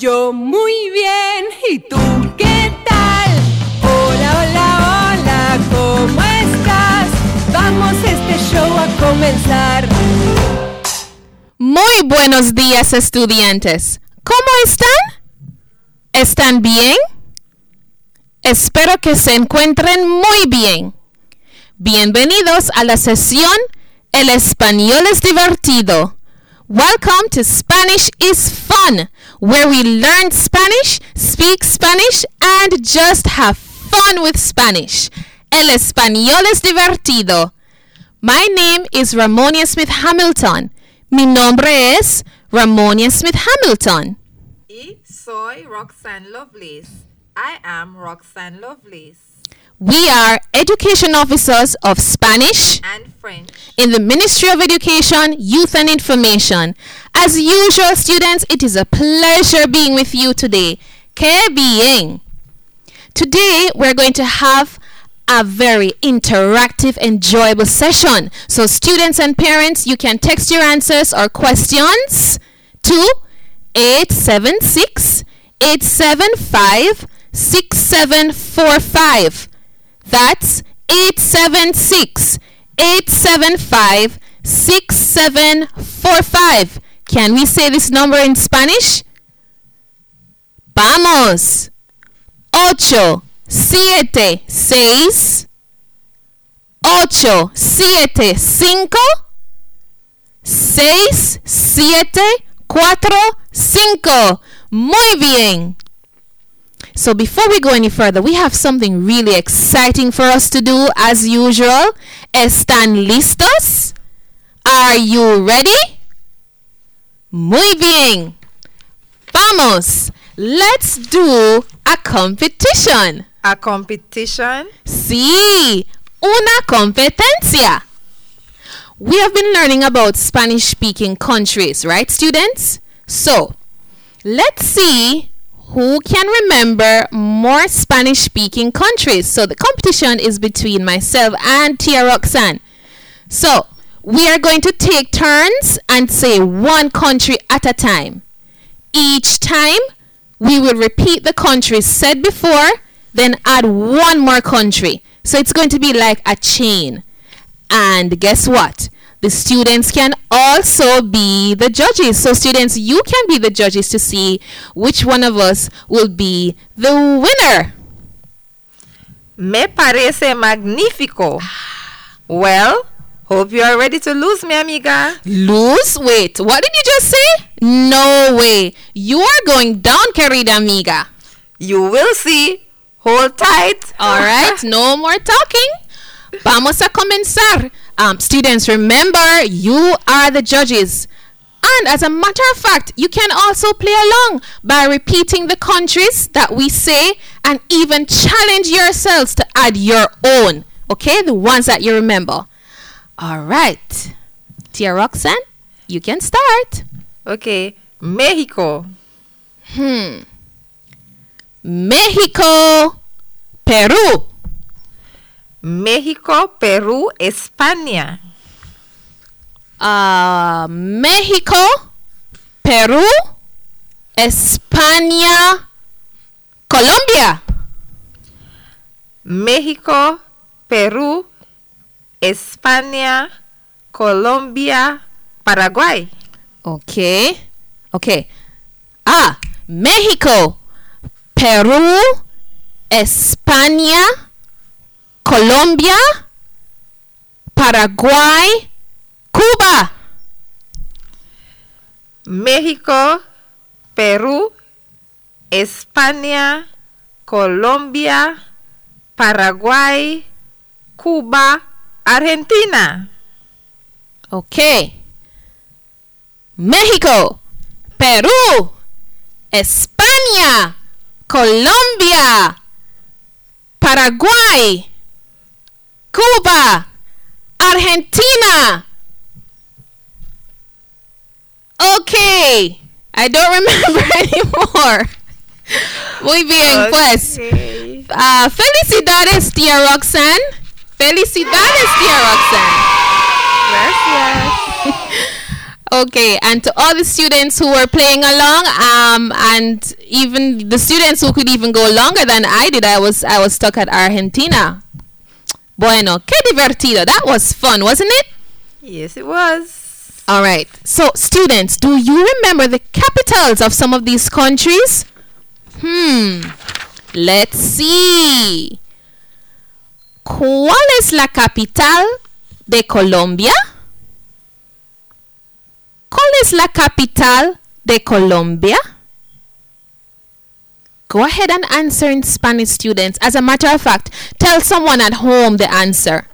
Yo muy bien, ¿y tú qué tal? Hola, hola, hola, ¿cómo estás? Vamos este show a comenzar. Muy buenos días estudiantes. ¿Cómo están? ¿Están bien? Espero que se encuentren muy bien. Bienvenidos a la sesión El español es divertido. Welcome to Spanish is Fun, where we learn Spanish, speak Spanish, and just have fun with Spanish. El español es divertido. My name is Ramonia Smith Hamilton. Mi nombre es Ramonia Smith Hamilton. Y soy Roxanne Lovelace. I am Roxanne Lovelace. We are education officers of Spanish And French. in the Ministry of Education, Youth and Information. As usual, students, it is a pleasure being with you today. Que bien! Today, we're going to have a very interactive, enjoyable session. So, students and parents, you can text your answers or questions to 876 875 6745. That's 876 875 6745. Can we say this number in Spanish? Vamos. 8 7 6 8 7 5 6 7 4 5. Muy bien. So before we go any further, we have something really exciting for us to do as usual. ¿Están listos? Are you ready? Muy bien. Vamos. Let's do a competition. A competition. Sí, una competencia. We have been learning about Spanish speaking countries, right, students? So, let's see who can remember more Spanish speaking countries. So, the competition is between myself and Tia Roxanne. So, we are going to take turns and say one country at a time. Each time, we will repeat the countries said before, then add one more country. So it's going to be like a chain. And guess what? The students can also be the judges. So, students, you can be the judges to see which one of us will be the winner. Me parece magnífico. Well, hope you are ready to lose, mi amiga. Lose? Wait, what did you just say? No way. You are going down, querida amiga. You will see. Hold tight. All right, no more talking. Vamos a comenzar. Um, students, remember you are the judges. And as a matter of fact, you can also play along by repeating the countries that we say and even challenge yourselves to add your own. Okay, the ones that you remember. All right. Tia Roxanne, you can start. Okay. Mexico. Hmm. Mexico, Peru. México, Perú, España. Ah, México, Perú, España, Colombia. México, Perú, España, Colombia, Paraguay. Okay. Okay. Ah, México, Perú, España, Colombia, Paraguay, Cuba. México, Perú, España, Colombia, Paraguay, Cuba, Argentina. Okay. México, Perú, España, Colombia, Paraguay, Cuba, Argentina. Okay. I don't remember anymore. Muy bien, pues. Okay. Ah, felicidades, tía Roxanne. Felicidades, tía Roxanne. Gracias. Okay, and to all the students who were playing along, um, and even the students who could even go longer than I did, I was I was stuck at Argentina. Bueno, qué divertido. That was fun, wasn't it? Yes, it was. All right. So, students, do you remember the capitals of some of these countries? Hmm. Let's see. ¿Cuál es la capital de Colombia? ¿Cuál es la capital de Colombia? Go ahead and answer in Spanish, students. As a matter of fact, tell someone at home the answer.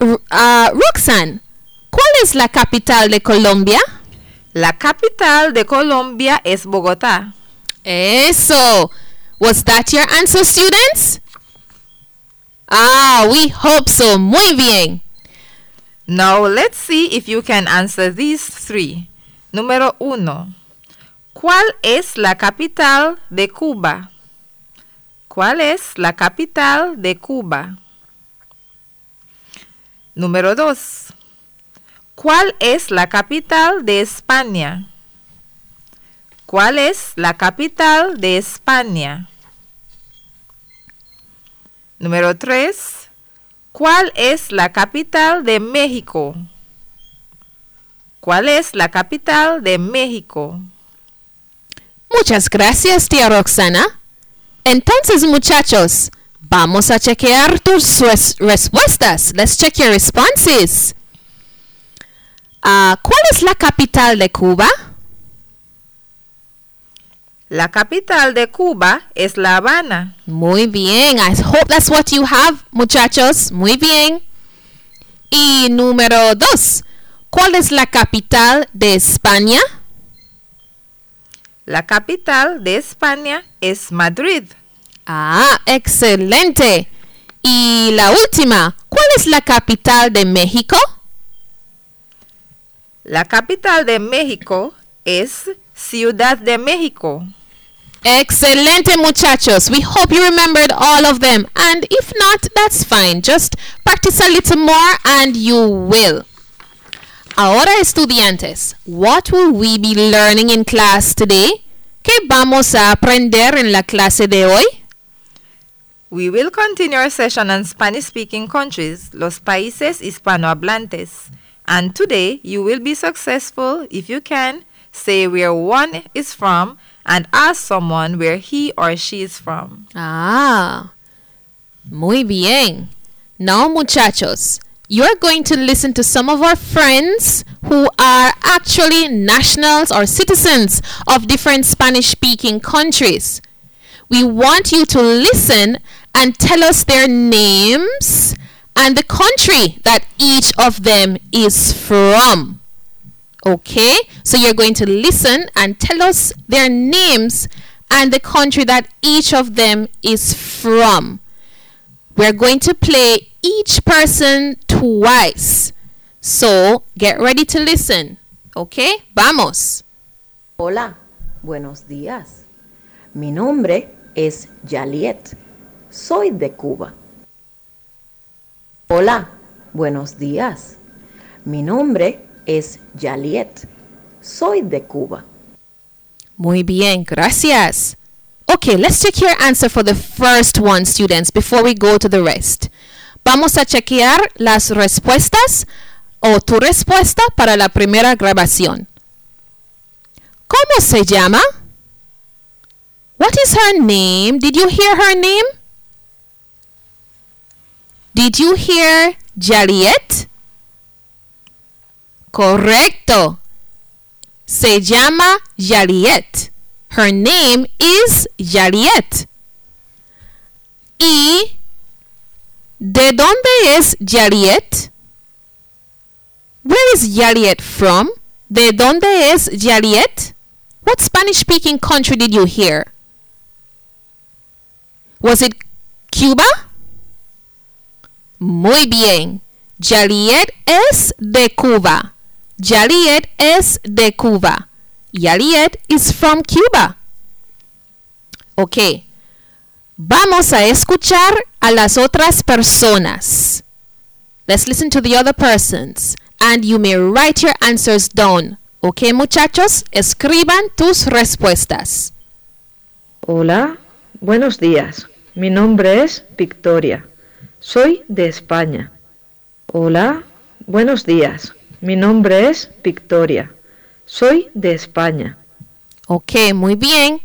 Uh, Roxanne, ¿cuál es la capital de Colombia? La capital de Colombia es Bogotá. Eso. Was that your answer, students? Ah, we hope so. Muy bien. Now let's see if you can answer these three. Número uno. ¿Cuál es la capital de Cuba? ¿Cuál es la capital de Cuba? Número dos. ¿Cuál es la capital de España? ¿Cuál es la capital de España? Número 3. ¿Cuál es la capital de México? ¿Cuál es la capital de México? Muchas gracias, tía Roxana. Entonces, muchachos, vamos a chequear tus res- respuestas. Let's check your responses. Ah, ¿Cuál es la capital de Cuba? La capital de Cuba es La Habana. Muy bien. I hope that's what you have, muchachos. Muy bien. Y número dos. ¿Cuál es la capital de España? La capital de España es Madrid. Ah, excelente. Y la última. ¿Cuál es la capital de México? La capital de México es Ciudad de México. Excelente, muchachos. We hope you remembered all of them. And if not, that's fine. Just practice a little more and you will. Ahora, estudiantes, what will we be learning in class today? ¿Qué vamos a aprender en la clase de hoy? We will continue our session on Spanish speaking countries, los países hispanohablantes. And today you will be successful if you can say where one is from and ask someone where he or she is from. Ah, muy bien. Now, muchachos, you're going to listen to some of our friends who are actually nationals or citizens of different Spanish speaking countries. We want you to listen and tell us their names and the country that each of them is from. Okay? So you're going to listen and tell us their names and the country that each of them is from. We're going to play each person twice. So get ready to listen. Okay? Vamos. Hola, buenos días. Mi nombre es Yaliet. Soy de Cuba. Hola, buenos días. Mi nombre es Yaliet. Soy de Cuba. Muy bien, gracias. Okay, let's check your answer for the first one, students, before we go to the rest. Vamos a chequear las respuestas o tu respuesta para la primera grabación. ¿Cómo se llama? What is her name? Did you hear her name? Did you hear Jaliet? Correcto. Se llama Jaliet. Her name is Jaliet. De dónde es Jaliet? Where is Jaliet from? ¿De dónde es Jaliet? What Spanish speaking country did you hear? Was it Cuba? Muy bien. Jaliet es de Cuba. Jaliet es de Cuba. Jaliet is from Cuba. Ok. Vamos a escuchar a las otras personas. Let's listen to the other persons. and you may write your answers down. Ok, muchachos, escriban tus respuestas. Hola, buenos días. Mi nombre es Victoria. Soy de España. Hola, buenos días. Mi nombre es Victoria. Soy de España. Ok, muy bien.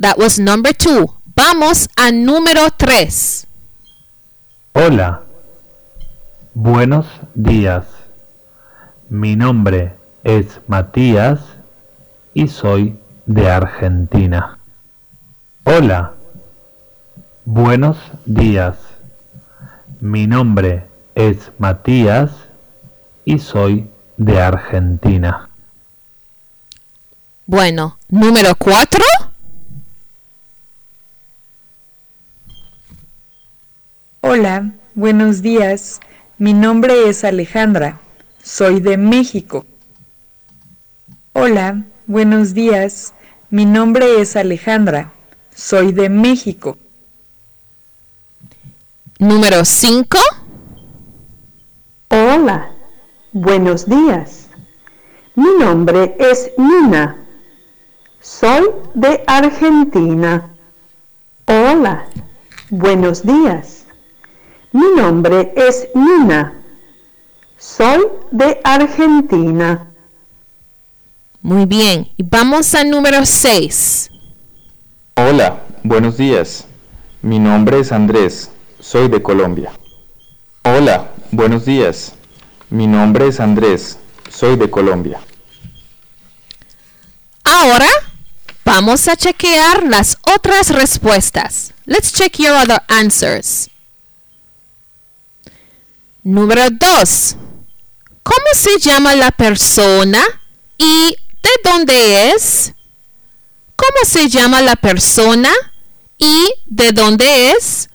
That was number two. Vamos a número tres. Hola, buenos días. Mi nombre es Matías y soy de Argentina. Hola, buenos días. Mi nombre es Matías y soy de Argentina. Bueno, número cuatro. Hola, buenos días. Mi nombre es Alejandra. Soy de México. Hola, buenos días. Mi nombre es Alejandra. Soy de México. Número cinco. Hola, buenos días. Mi nombre es Nina. Soy de Argentina. Hola, buenos días. Mi nombre es Nina. Soy de Argentina. Muy bien. Y vamos al número seis. Hola, buenos días. Mi nombre es Andrés. Soy de Colombia. Hola, buenos días. Mi nombre es Andrés. Soy de Colombia. Ahora vamos a chequear las otras respuestas. Let's check your other answers. Número 2. ¿Cómo se llama la persona y de dónde es? ¿Cómo se llama la persona y de dónde es?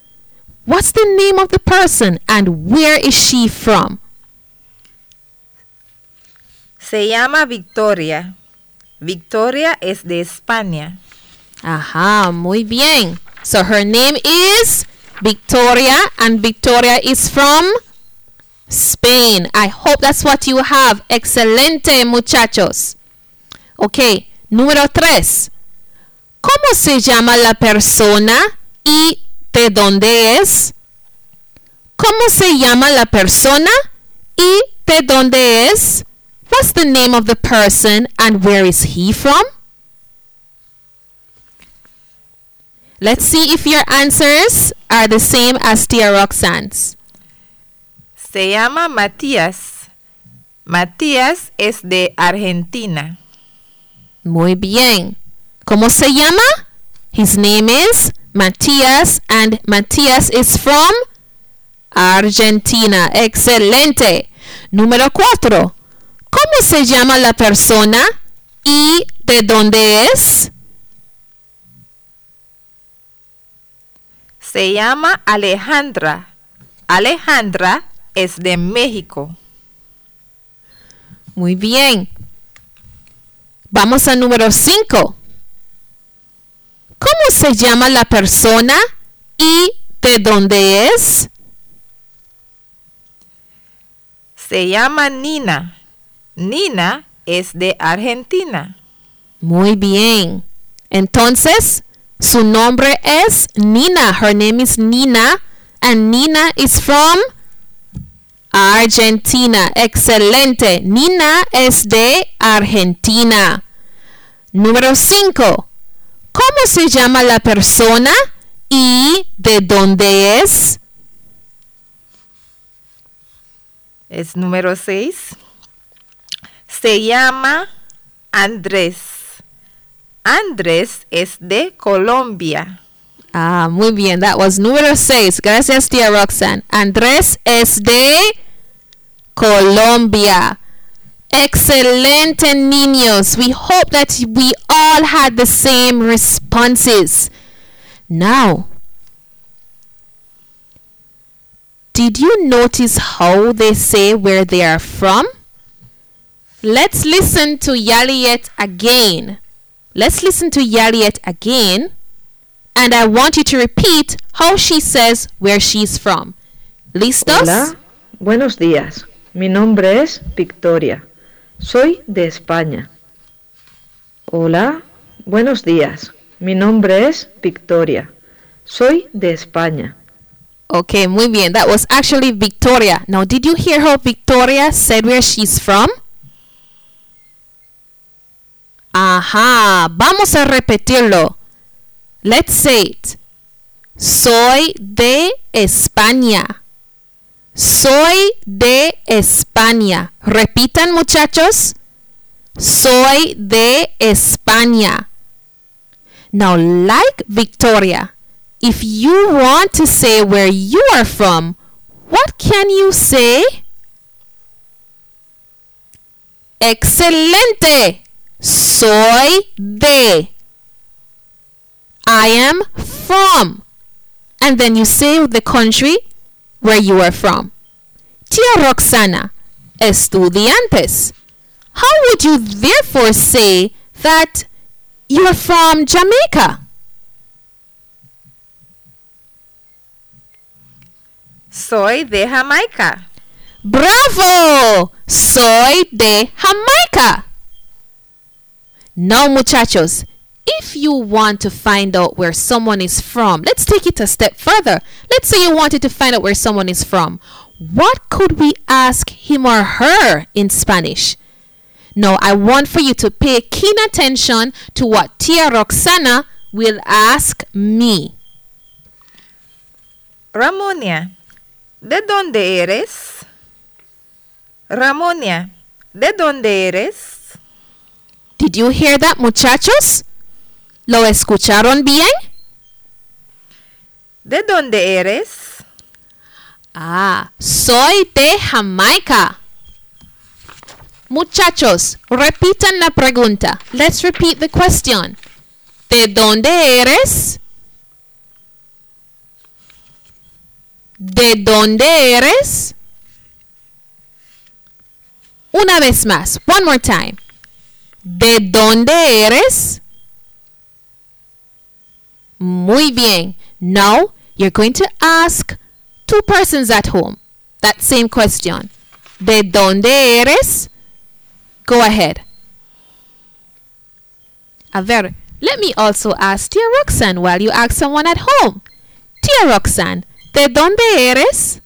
What's the name of the person and where is she from? Se llama Victoria. Victoria es de España. Aha, muy bien. So her name is Victoria and Victoria is from Spain. I hope that's what you have. Excelente, muchachos. Ok, número 3. ¿Cómo se llama la persona y de dónde es? ¿Cómo se llama la persona y de dónde es? What's the name of the person and where is he from? Let's see if your answers are the same as Tia Roxanne's. Se llama Matías. Matías es de Argentina. Muy bien. ¿Cómo se llama? His name is Matías and Matías is from Argentina. Excelente. Número 4. ¿Cómo se llama la persona y de dónde es? Se llama Alejandra. Alejandra es de México. Muy bien. Vamos al número 5. ¿Cómo se llama la persona y de dónde es? Se llama Nina. Nina es de Argentina. Muy bien. Entonces, su nombre es Nina. Her name is Nina. And Nina is from Argentina. Excelente. Nina es de Argentina. Número 5. ¿Cómo se llama la persona y de dónde es? Es número 6. Se llama Andrés. Andrés es de Colombia. Ah, muy bien. That was número 6. Gracias, tía Roxanne. Andrés es de Colombia. Excelente, niños. We hope that we all had the same responses. Now, did you notice how they say where they are from? Let's listen to Yaliet again. Let's listen to Yaliet again. And I want you to repeat how she says where she's from. ¿Listos? Hola, buenos días. Mi nombre es Victoria. Soy de España. Hola, buenos días. Mi nombre es Victoria. Soy de España. Okay, muy bien. That was actually Victoria. Now, did you hear how Victoria said where she's from? Ajá, vamos a repetirlo. Let's say it. Soy de España. Soy de España. Repitan muchachos. Soy de España. Now, like Victoria, if you want to say where you are from, what can you say? Excelente. Soy de. I am from. And then you say the country where you are from. Tia Roxana, estudiantes. How would you therefore say that you are from Jamaica? Soy de Jamaica. ¡Bravo! Soy de Jamaica. Now, muchachos, if you want to find out where someone is from, let's take it a step further. Let's say you wanted to find out where someone is from. What could we ask him or her in Spanish? Now, I want for you to pay keen attention to what Tia Roxana will ask me. Ramonia, ¿de dónde eres? Ramonia, ¿de dónde eres? Did you hear that, muchachos? ¿Lo escucharon bien? ¿De dónde eres? Ah, soy de Jamaica. Muchachos, repitan la pregunta. Let's repeat the question. ¿De dónde eres? ¿De dónde eres? Una vez más. One more time. ¿De dónde eres? Muy bien. Now, you're going to ask two persons at home that same question. ¿De dónde eres? Go ahead. A ver, let me also ask Tia Roxanne while you ask someone at home. Tia Roxanne, ¿de dónde eres?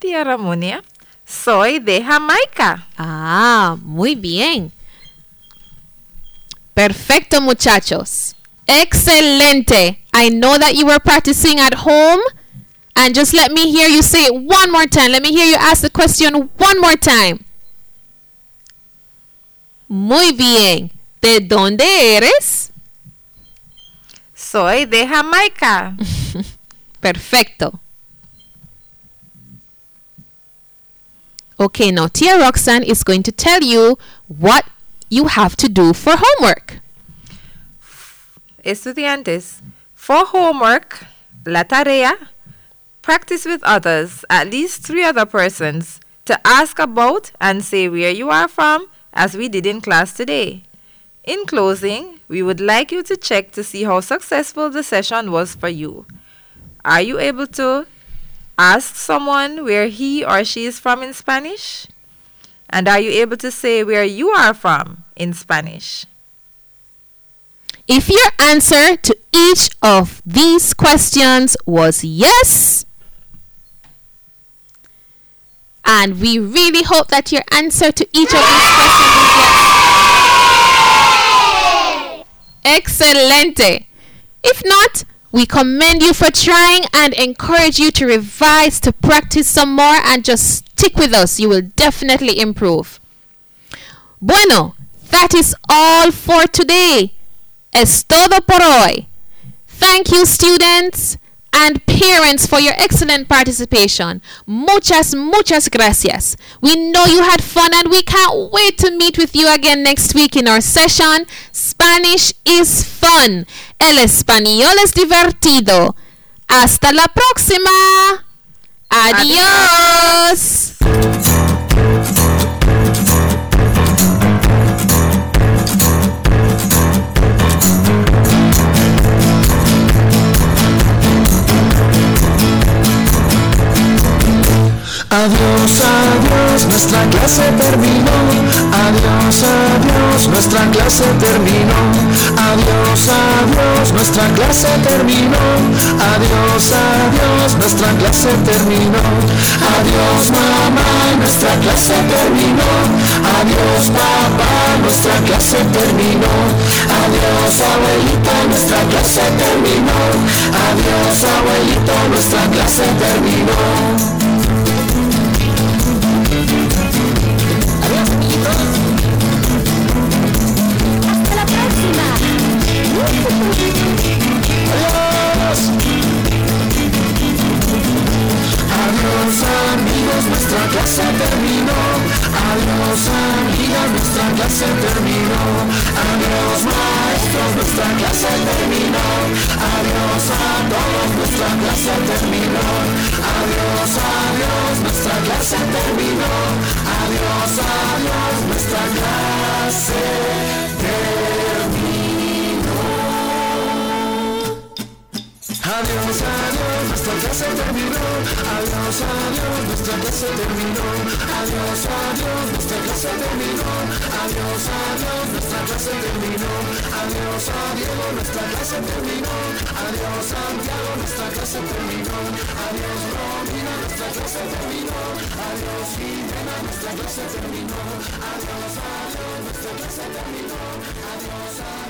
Tía Ramonia, soy de Jamaica. Ah, muy bien. Perfecto, muchachos. Excelente. I know that you were practicing at home. And just let me hear you say it one more time. Let me hear you ask the question one more time. Muy bien. ¿De dónde eres? Soy de Jamaica. Perfecto. Okay, now Tia Roxanne is going to tell you what you have to do for homework. Estudiantes, for homework, la tarea, practice with others, at least three other persons, to ask about and say where you are from, as we did in class today. In closing, we would like you to check to see how successful the session was for you. Are you able to ask someone where he or she is from in Spanish? And are you able to say where you are from in Spanish? If your answer to each of these questions was yes, and we really hope that your answer to each of these questions is yes. Excelente. If not, we commend you for trying and encourage you to revise, to practice some more, and just stick with us. You will definitely improve. Bueno, that is all for today. Es todo por hoy. Thank you, students and parents, for your excellent participation. Muchas, muchas gracias. We know you had fun and we can't wait to meet with you again next week in our session. Spanish is fun. El español es divertido. Hasta la próxima. Adiós. Adiós, adiós, nuestra clase terminó. Adiós, adiós, nuestra clase terminó. Adiós, adiós, nuestra clase terminó. Adiós, adiós, nuestra clase terminó. Adiós, mamá, nuestra clase terminó. Adiós, papá, nuestra clase terminó. Adiós, abuelita, nuestra clase terminó. Adiós, abuelito, nuestra clase terminó. Adiós amigos, nuestra clase terminó. Adiós amigas, nuestra clase terminó. Adiós maestros, nuestra clase terminó. Adiós a todos, nuestra clase terminó. Adiós, adiós, nuestra clase terminó. Adiós, adiós, nuestra nuestra clase terminó. Adiós, adiós, nuestra clase terminó. Adiós, adiós, nuestra clase terminó. Adiós, adiós, nuestra clase terminó. Adiós, adiós, nuestra clase terminó. Adiós, Santiago, nuestra clase terminó. Adiós, Romina, nuestra clase terminó. Adiós, Jimena, nuestra clase terminó. Adiós, adiós, nuestra clase terminó. Adiós, adiós,